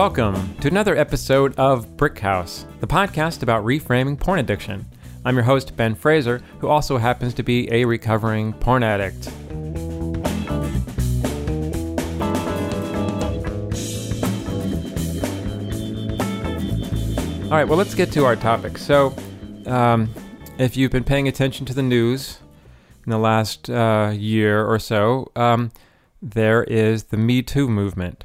Welcome to another episode of Brick House, the podcast about reframing porn addiction. I'm your host, Ben Fraser, who also happens to be a recovering porn addict. All right, well, let's get to our topic. So, um, if you've been paying attention to the news in the last uh, year or so, um, there is the Me Too movement.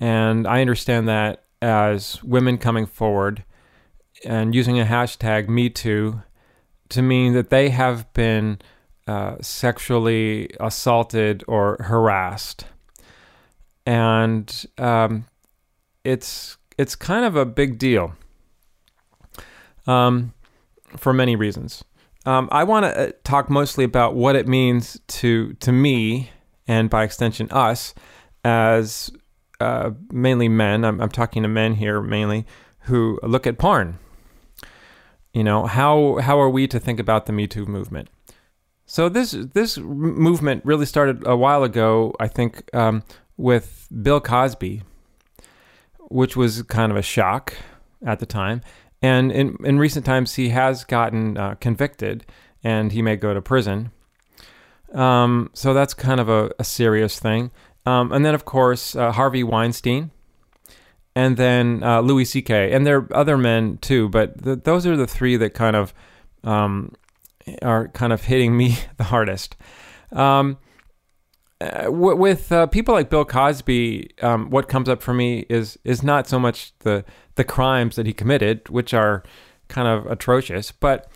And I understand that as women coming forward and using a hashtag Me Too to mean that they have been uh, sexually assaulted or harassed. And um, it's it's kind of a big deal um, for many reasons. Um, I want to uh, talk mostly about what it means to to me and by extension us as uh, mainly men. I'm, I'm talking to men here mainly who look at porn. You know how how are we to think about the Me Too movement? So this this movement really started a while ago. I think um, with Bill Cosby, which was kind of a shock at the time. And in, in recent times, he has gotten uh, convicted and he may go to prison. Um, so that's kind of a, a serious thing. Um, and then, of course, uh, Harvey Weinstein, and then uh, Louis C.K. And there are other men too, but the, those are the three that kind of um, are kind of hitting me the hardest. Um, uh, w- with uh, people like Bill Cosby, um, what comes up for me is is not so much the the crimes that he committed, which are kind of atrocious, but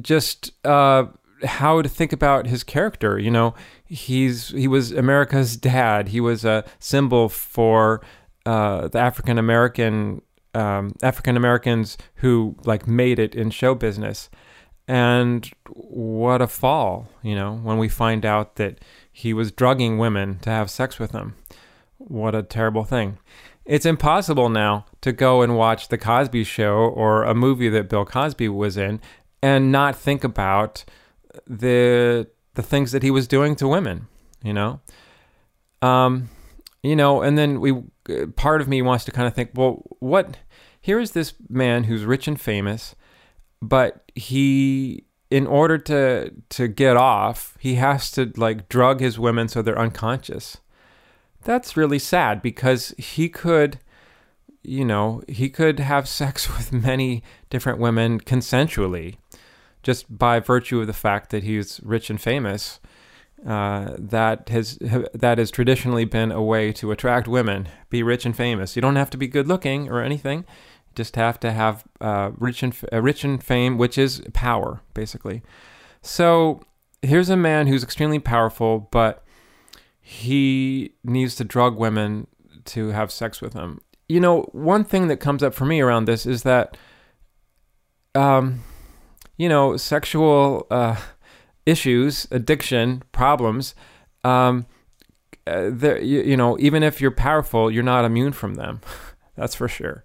just uh, how to think about his character. You know, he's he was America's dad. He was a symbol for uh, the African American um, African Americans who like made it in show business. And what a fall, you know, when we find out that he was drugging women to have sex with them. What a terrible thing. It's impossible now to go and watch The Cosby Show or a movie that Bill Cosby was in and not think about the the things that he was doing to women, you know? Um, you know, and then we part of me wants to kind of think, well, what here is this man who's rich and famous, but he in order to to get off, he has to like drug his women so they're unconscious that's really sad because he could you know he could have sex with many different women consensually just by virtue of the fact that he's rich and famous uh, that has that has traditionally been a way to attract women be rich and famous. You don't have to be good looking or anything. You just have to have uh, rich and uh, rich and fame which is power basically. So here's a man who's extremely powerful but he needs to drug women to have sex with him. You know, one thing that comes up for me around this is that, um, you know, sexual uh, issues, addiction, problems, um, uh, you, you, know, even if you're powerful, you're not immune from them. That's for sure.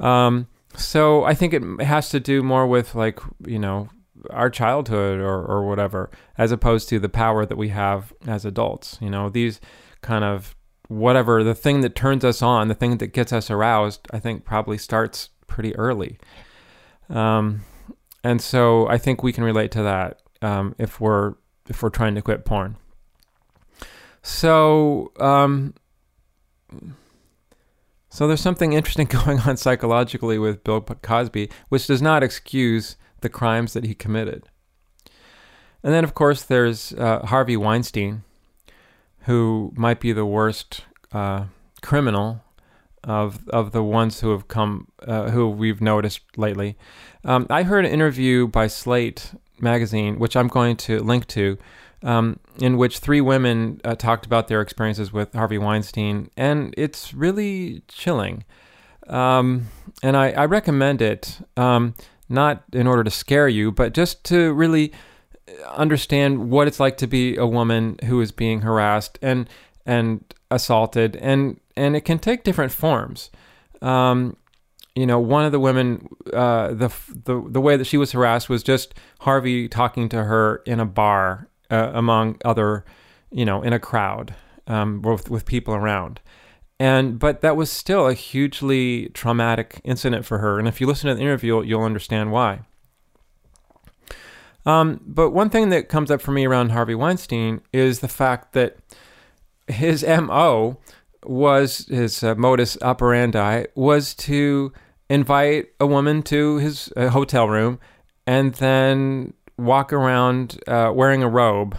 Um, so I think it has to do more with like, you know, our childhood or, or whatever, as opposed to the power that we have as adults. You know, these kind of whatever, the thing that turns us on, the thing that gets us aroused, I think probably starts pretty early. Um, and so I think we can relate to that um, if we're if we're trying to quit porn. So um, so there's something interesting going on psychologically with Bill Cosby, which does not excuse the crimes that he committed. And then, of course, there's uh, Harvey Weinstein, who might be the worst uh, criminal of of the ones who have come, uh, who we've noticed lately. Um, I heard an interview by Slate magazine, which I'm going to link to, um, in which three women uh, talked about their experiences with Harvey Weinstein, and it's really chilling. Um, and I, I, recommend it. Um, not in order to scare you, but just to really understand what it's like to be a woman who is being harassed and and assaulted, and and it can take different forms. Um, you know, one of the women, uh, the the the way that she was harassed was just Harvey talking to her in a bar uh, among other, you know, in a crowd um, with with people around, And but that was still a hugely traumatic incident for her. And if you listen to the interview, you'll understand why. Um, but one thing that comes up for me around Harvey Weinstein is the fact that his MO was his uh, modus operandi was to invite a woman to his uh, hotel room and then walk around uh, wearing a robe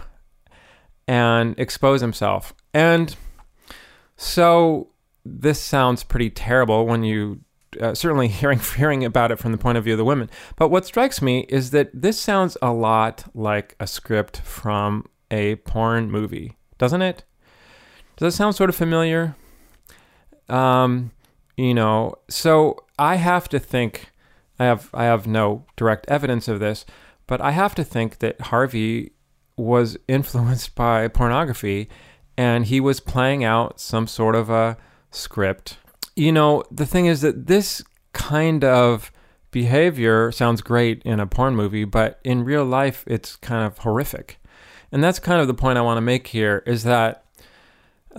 and expose himself. And so this sounds pretty terrible when you uh, certainly hearing hearing about it from the point of view of the women. But what strikes me is that this sounds a lot like a script from a porn movie, doesn't it? Does that sound sort of familiar? Um, you know, so I have to think. I have I have no direct evidence of this, but I have to think that Harvey was influenced by pornography, and he was playing out some sort of a script. You know, the thing is that this kind of behavior sounds great in a porn movie, but in real life, it's kind of horrific. And that's kind of the point I want to make here is that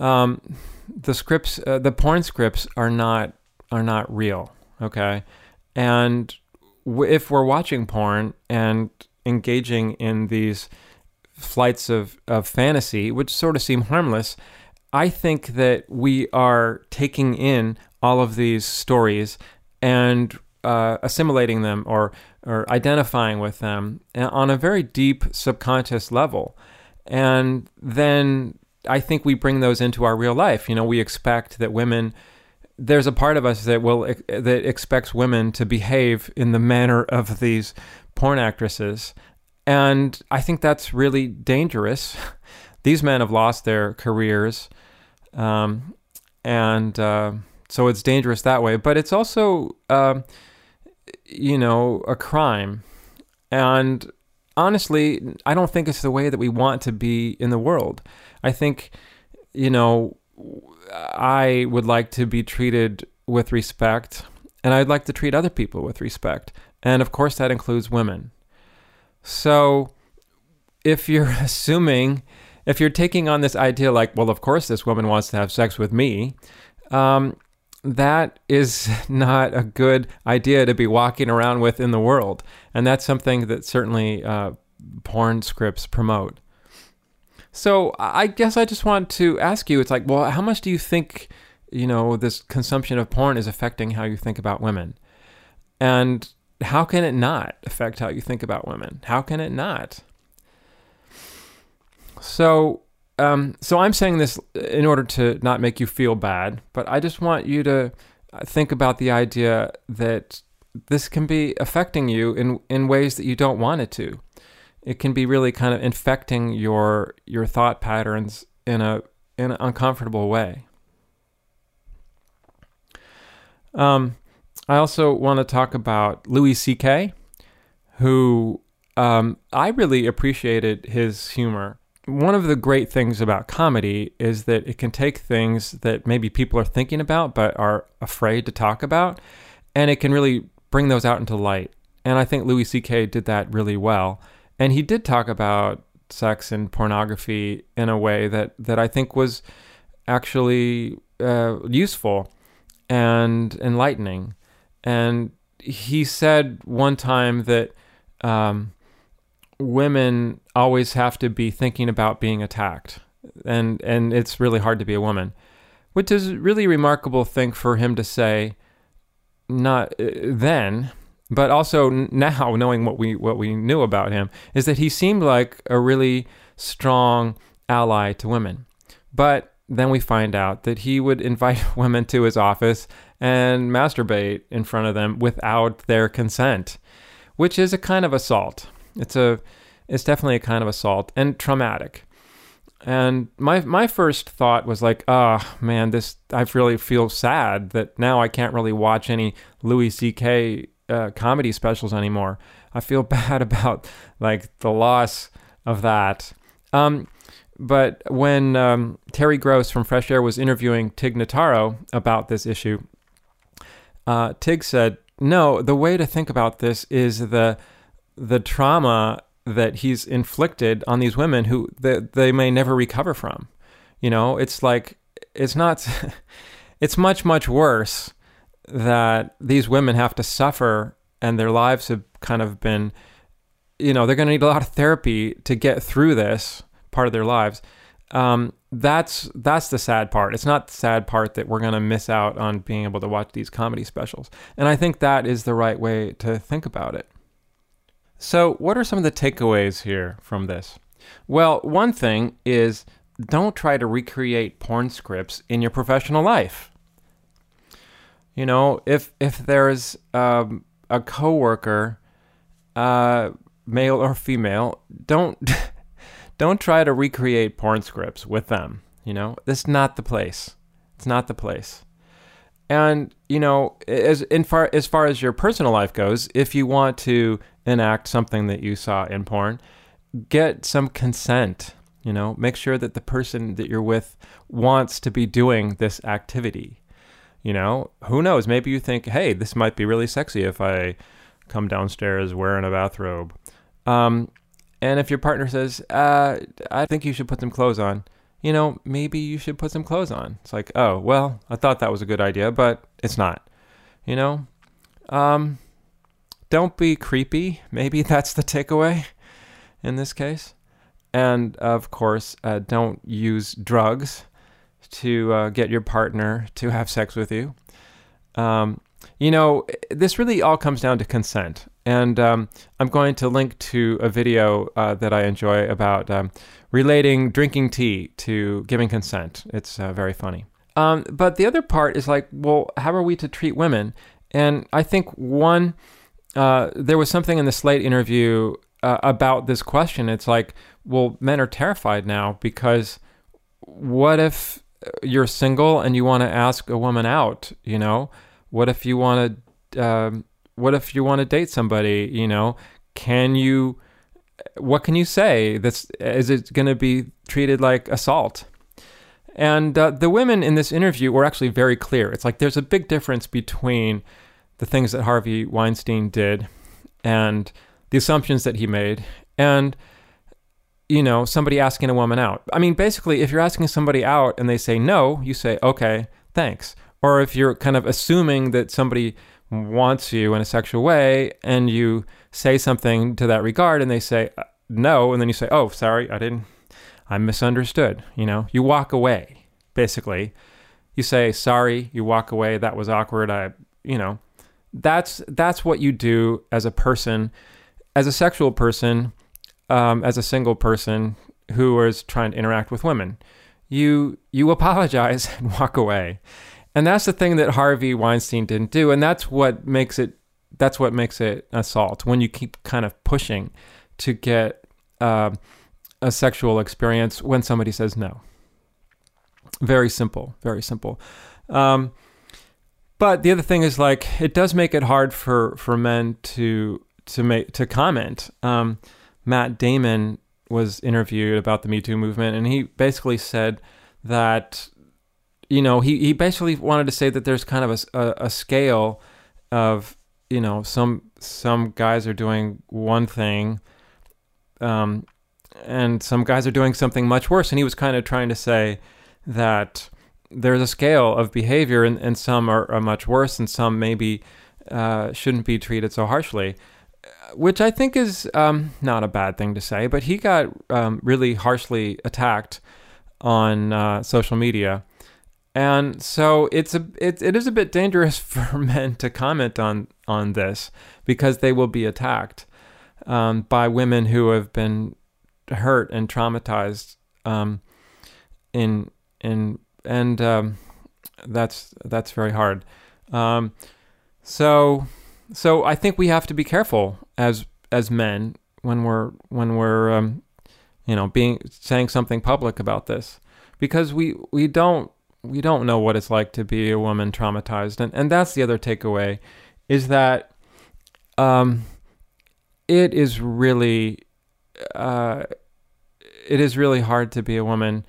um, the scripts, uh, the porn scripts, are not are not real. Okay, and w- if we're watching porn and engaging in these flights of, of fantasy, which sort of seem harmless, I think that we are taking in all of these stories and uh, assimilating them or or identifying with them on a very deep subconscious level, and then I think we bring those into our real life. You know, we expect that women. There's a part of us that will that expects women to behave in the manner of these porn actresses, and I think that's really dangerous. These men have lost their careers, um, and uh, so it's dangerous that way. But it's also, uh, you know, a crime, and honestly, I don't think it's the way that we want to be in the world. I think, you know, I would like to be treated with respect, and I'd like to treat other people with respect. And of course, that includes women. So if you're assuming, if you're taking on this idea like, well, of course, this woman wants to have sex with me, um, that is not a good idea to be walking around with in the world. And that's something that certainly uh, porn scripts promote. So I guess I just want to ask you it's like, well, how much do you think, you know, this consumption of porn is affecting how you think about women? And how can it not affect how you think about women? How can it not? So, um, so I'm saying this in order to not make you feel bad, but I just want you to think about the idea that this can be affecting you in in ways that you don't want it to it can be really kind of infecting your your thought patterns in a in an uncomfortable way. Um, I also want to talk about Louis C.K., who um, I really appreciated his humor. One of the great things about comedy is that it can take things that maybe people are thinking about but are afraid to talk about, and it can really bring those out into light. And I think Louis C.K. did that really well and he did talk about sex and pornography in a way that that I think was actually uh, useful and enlightening. And he said one time that um, women always have to be thinking about being attacked, and and it's really hard to be a woman, which is really remarkable thing for him to say. Not uh, then, but also now knowing what we what we knew about him is that he seemed like a really strong ally to women. But then we find out that he would invite women to his office and masturbate in front of them without their consent, which is a kind of assault. It's a it's definitely a kind of assault and traumatic. And my my first thought was like, oh man, this I really feel sad that now I can't really watch any Louis C.K uh, comedy specials anymore. I feel bad about like the loss of that. Um, but when um, Terry Gross from Fresh Air was interviewing Tig Notaro about this issue, uh, Tig said, "No, the way to think about this is the the trauma that he's inflicted on these women who that they may never recover from. You know, it's like it's not." it's much much worse that these women have to suffer and their lives have kind of been you know they're going to need a lot of therapy to get through this part of their lives. Um, that's that's the sad part. It's not the sad part that we're going to miss out on being able to watch these comedy specials. And i think that is the right way to think about it. So what are some of the takeaways here from this? Well one thing is don't try to recreate porn scripts in your professional life you know if if there's um, a coworker uh, male or female, don't don't try to recreate porn scripts with them. You know, this is not the place. It's not the place. And you know, as in far as far as your personal life goes, if you want to enact something that you saw in porn, get some consent. You know, make sure that the person that you're with wants to be doing this activity. You know, who knows? Maybe you think, hey, this might be really sexy if I come downstairs wearing a bathrobe. Um, and if your partner says, uh, I think you should put some clothes on, you know, maybe you should put some clothes on. It's like, oh, well, I thought that was a good idea, but it's not. You know? Um, don't be creepy. Maybe that's the takeaway in this case. And of course, uh, don't use drugs to uh, get your partner to have sex with you. Um, you know, this really all comes down to consent. And um, I'm going to link to a video uh, that I enjoy about um, relating drinking tea to giving consent. It's uh, very funny. Um, but the other part is like, well, how are we to treat women? And I think one, uh, there was something in the Slate interview uh, about this question. It's like, well, men are terrified now because what if you're single and you want to ask a woman out? You know, what if you want to? Um, what if you want to date somebody? You know, can you? What can you say? That's is it going to be treated like assault? And uh, the women in this interview were actually very clear. It's like there's a big difference between the things that Harvey Weinstein did and the assumptions that he made, and you know, somebody asking a woman out. I mean, basically, if you're asking somebody out and they say no, you say, okay, thanks. Or if you're kind of assuming that somebody wants you in a sexual way and you say something to that regard and they say uh, no and then you say oh sorry i didn't i misunderstood you know you walk away basically you say sorry you walk away that was awkward i you know that's that's what you do as a person as a sexual person um, as a single person who is trying to interact with women you you apologize and walk away and that's the thing that Harvey Weinstein didn't do. And that's what makes it that's what makes it assault when you keep kind of pushing to get uh, a sexual experience when somebody says no. Very simple, very simple. Um, but the other thing is like it does make it hard for for men to to make to comment. Um, Matt Damon was interviewed about the Me Too movement, and he basically said that you know, he, he basically wanted to say that there's kind of a, a, a scale of, you know, some some guys are doing one thing, um, and some guys are doing something much worse. And he was kind of trying to say that there's a scale of behavior, and, and some are, are much worse, and some maybe uh, shouldn't be treated so harshly. Which I think is um, not a bad thing to say, but he got um, really harshly attacked on uh, social media and so it's a it, it is a bit dangerous for men to comment on on this because they will be attacked um, by women who have been hurt and traumatized um, in in and um, that's that's very hard. Um, so so I think we have to be careful as as men when we're when we're um, you know being saying something public about this. Because we we don't we don't know what it's like to be a woman traumatized. And and that's the other takeaway is that um it is really uh it is really hard to be a woman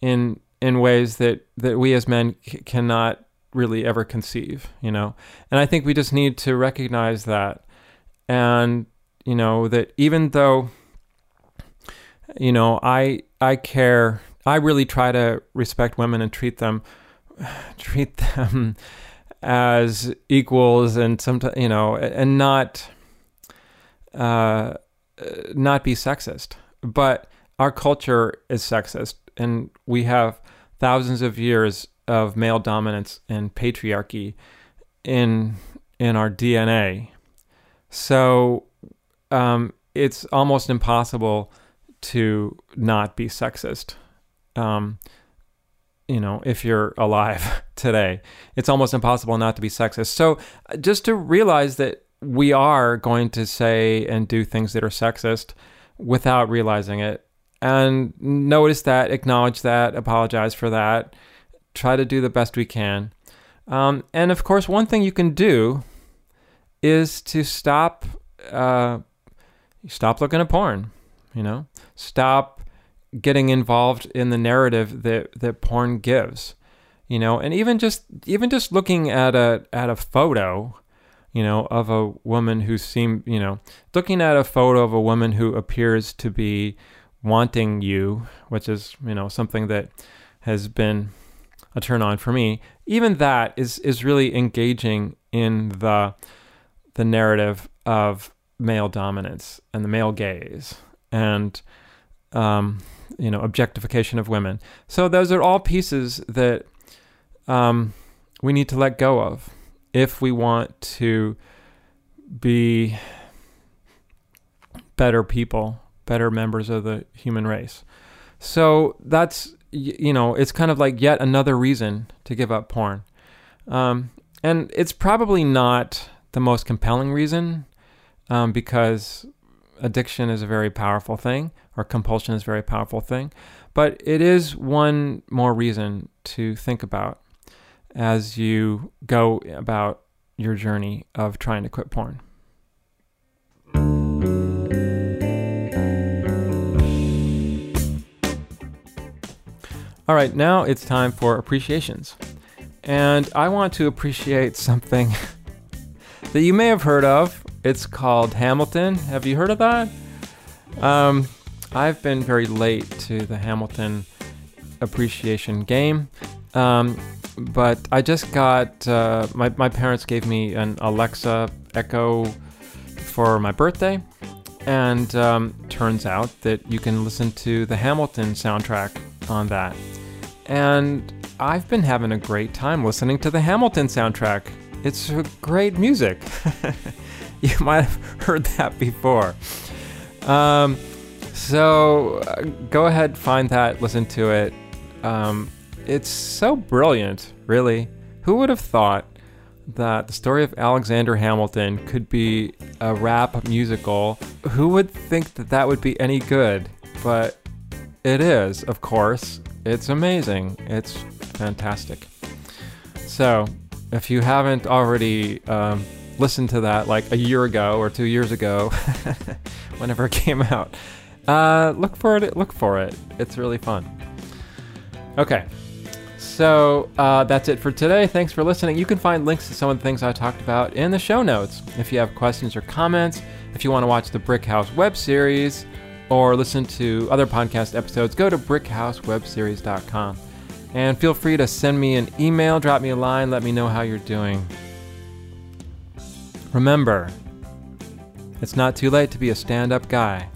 in in ways that that we as men c- cannot really ever conceive you know? And i think we just need to recognize that. And you know that even though you know i i care I really try to respect women and treat them treat them as equals and sometimes you know and not uh, not be sexist. But our culture is sexist and we have thousands of years of male dominance and patriarchy in in our DNA so um, it's almost impossible to not be sexist um, you know, if you're alive today. It's almost impossible not to be sexist. So just to realize that we are going to say and do things that are sexist without realizing it. And notice that, acknowledge that, apologize for that, try to do the best we can. Um, and of course, one thing you can do is to stop, uh, stop looking at porn. You know, stop getting involved in the narrative that that porn gives you know and even just even just looking at a at a photo you know of a woman who seemed you know looking at a photo of a woman who appears to be wanting you which is you know something that has been a turn on for me even that is is really engaging in the the narrative of male dominance and the male gaze and um you know objectification of women. So those are all pieces that um, we need to let go of if we want to be better people, better members of the human race. So that's you know it's kind of like yet another reason to give up porn, um, and it's probably not the most compelling reason um, because addiction is a very powerful thing, or compulsion is a very powerful thing. But it is one more reason to think about as you go about your journey of trying to quit porn. All right, now it's time for appreciations. And I want to appreciate something that you may have heard of it's called Hamilton. Have you heard of that? Um, I've been very late to the Hamilton appreciation game. Um, but I just got uh, my my parents gave me an Alexa Echo for my birthday, and um, turns out that you can listen to the Hamilton soundtrack on that. And I've been having a great time listening to the Hamilton soundtrack. It's great music. you might have heard that before. Um, so uh, go ahead, find that, listen to it. Um, it's so brilliant, really. Who would have thought that the story of Alexander Hamilton could be a rap musical? Who would think that that would be any good? But it is, of course. It's amazing. It's fantastic. So, if you haven't already um, listened to that like a year ago or two years ago, whenever it came out. Uh, look for it. Look for it. It's really fun. Okay. So uh, that's it for today. Thanks for listening. You can find links to some of the things I talked about in the show notes. If you have questions or comments, if you want to watch the Brick House web series or listen to other podcast episodes, go to brickhousewebseries.com. And feel free to send me an email, drop me a line, let me know how you're doing. Remember, it's not too late to be a stand up guy.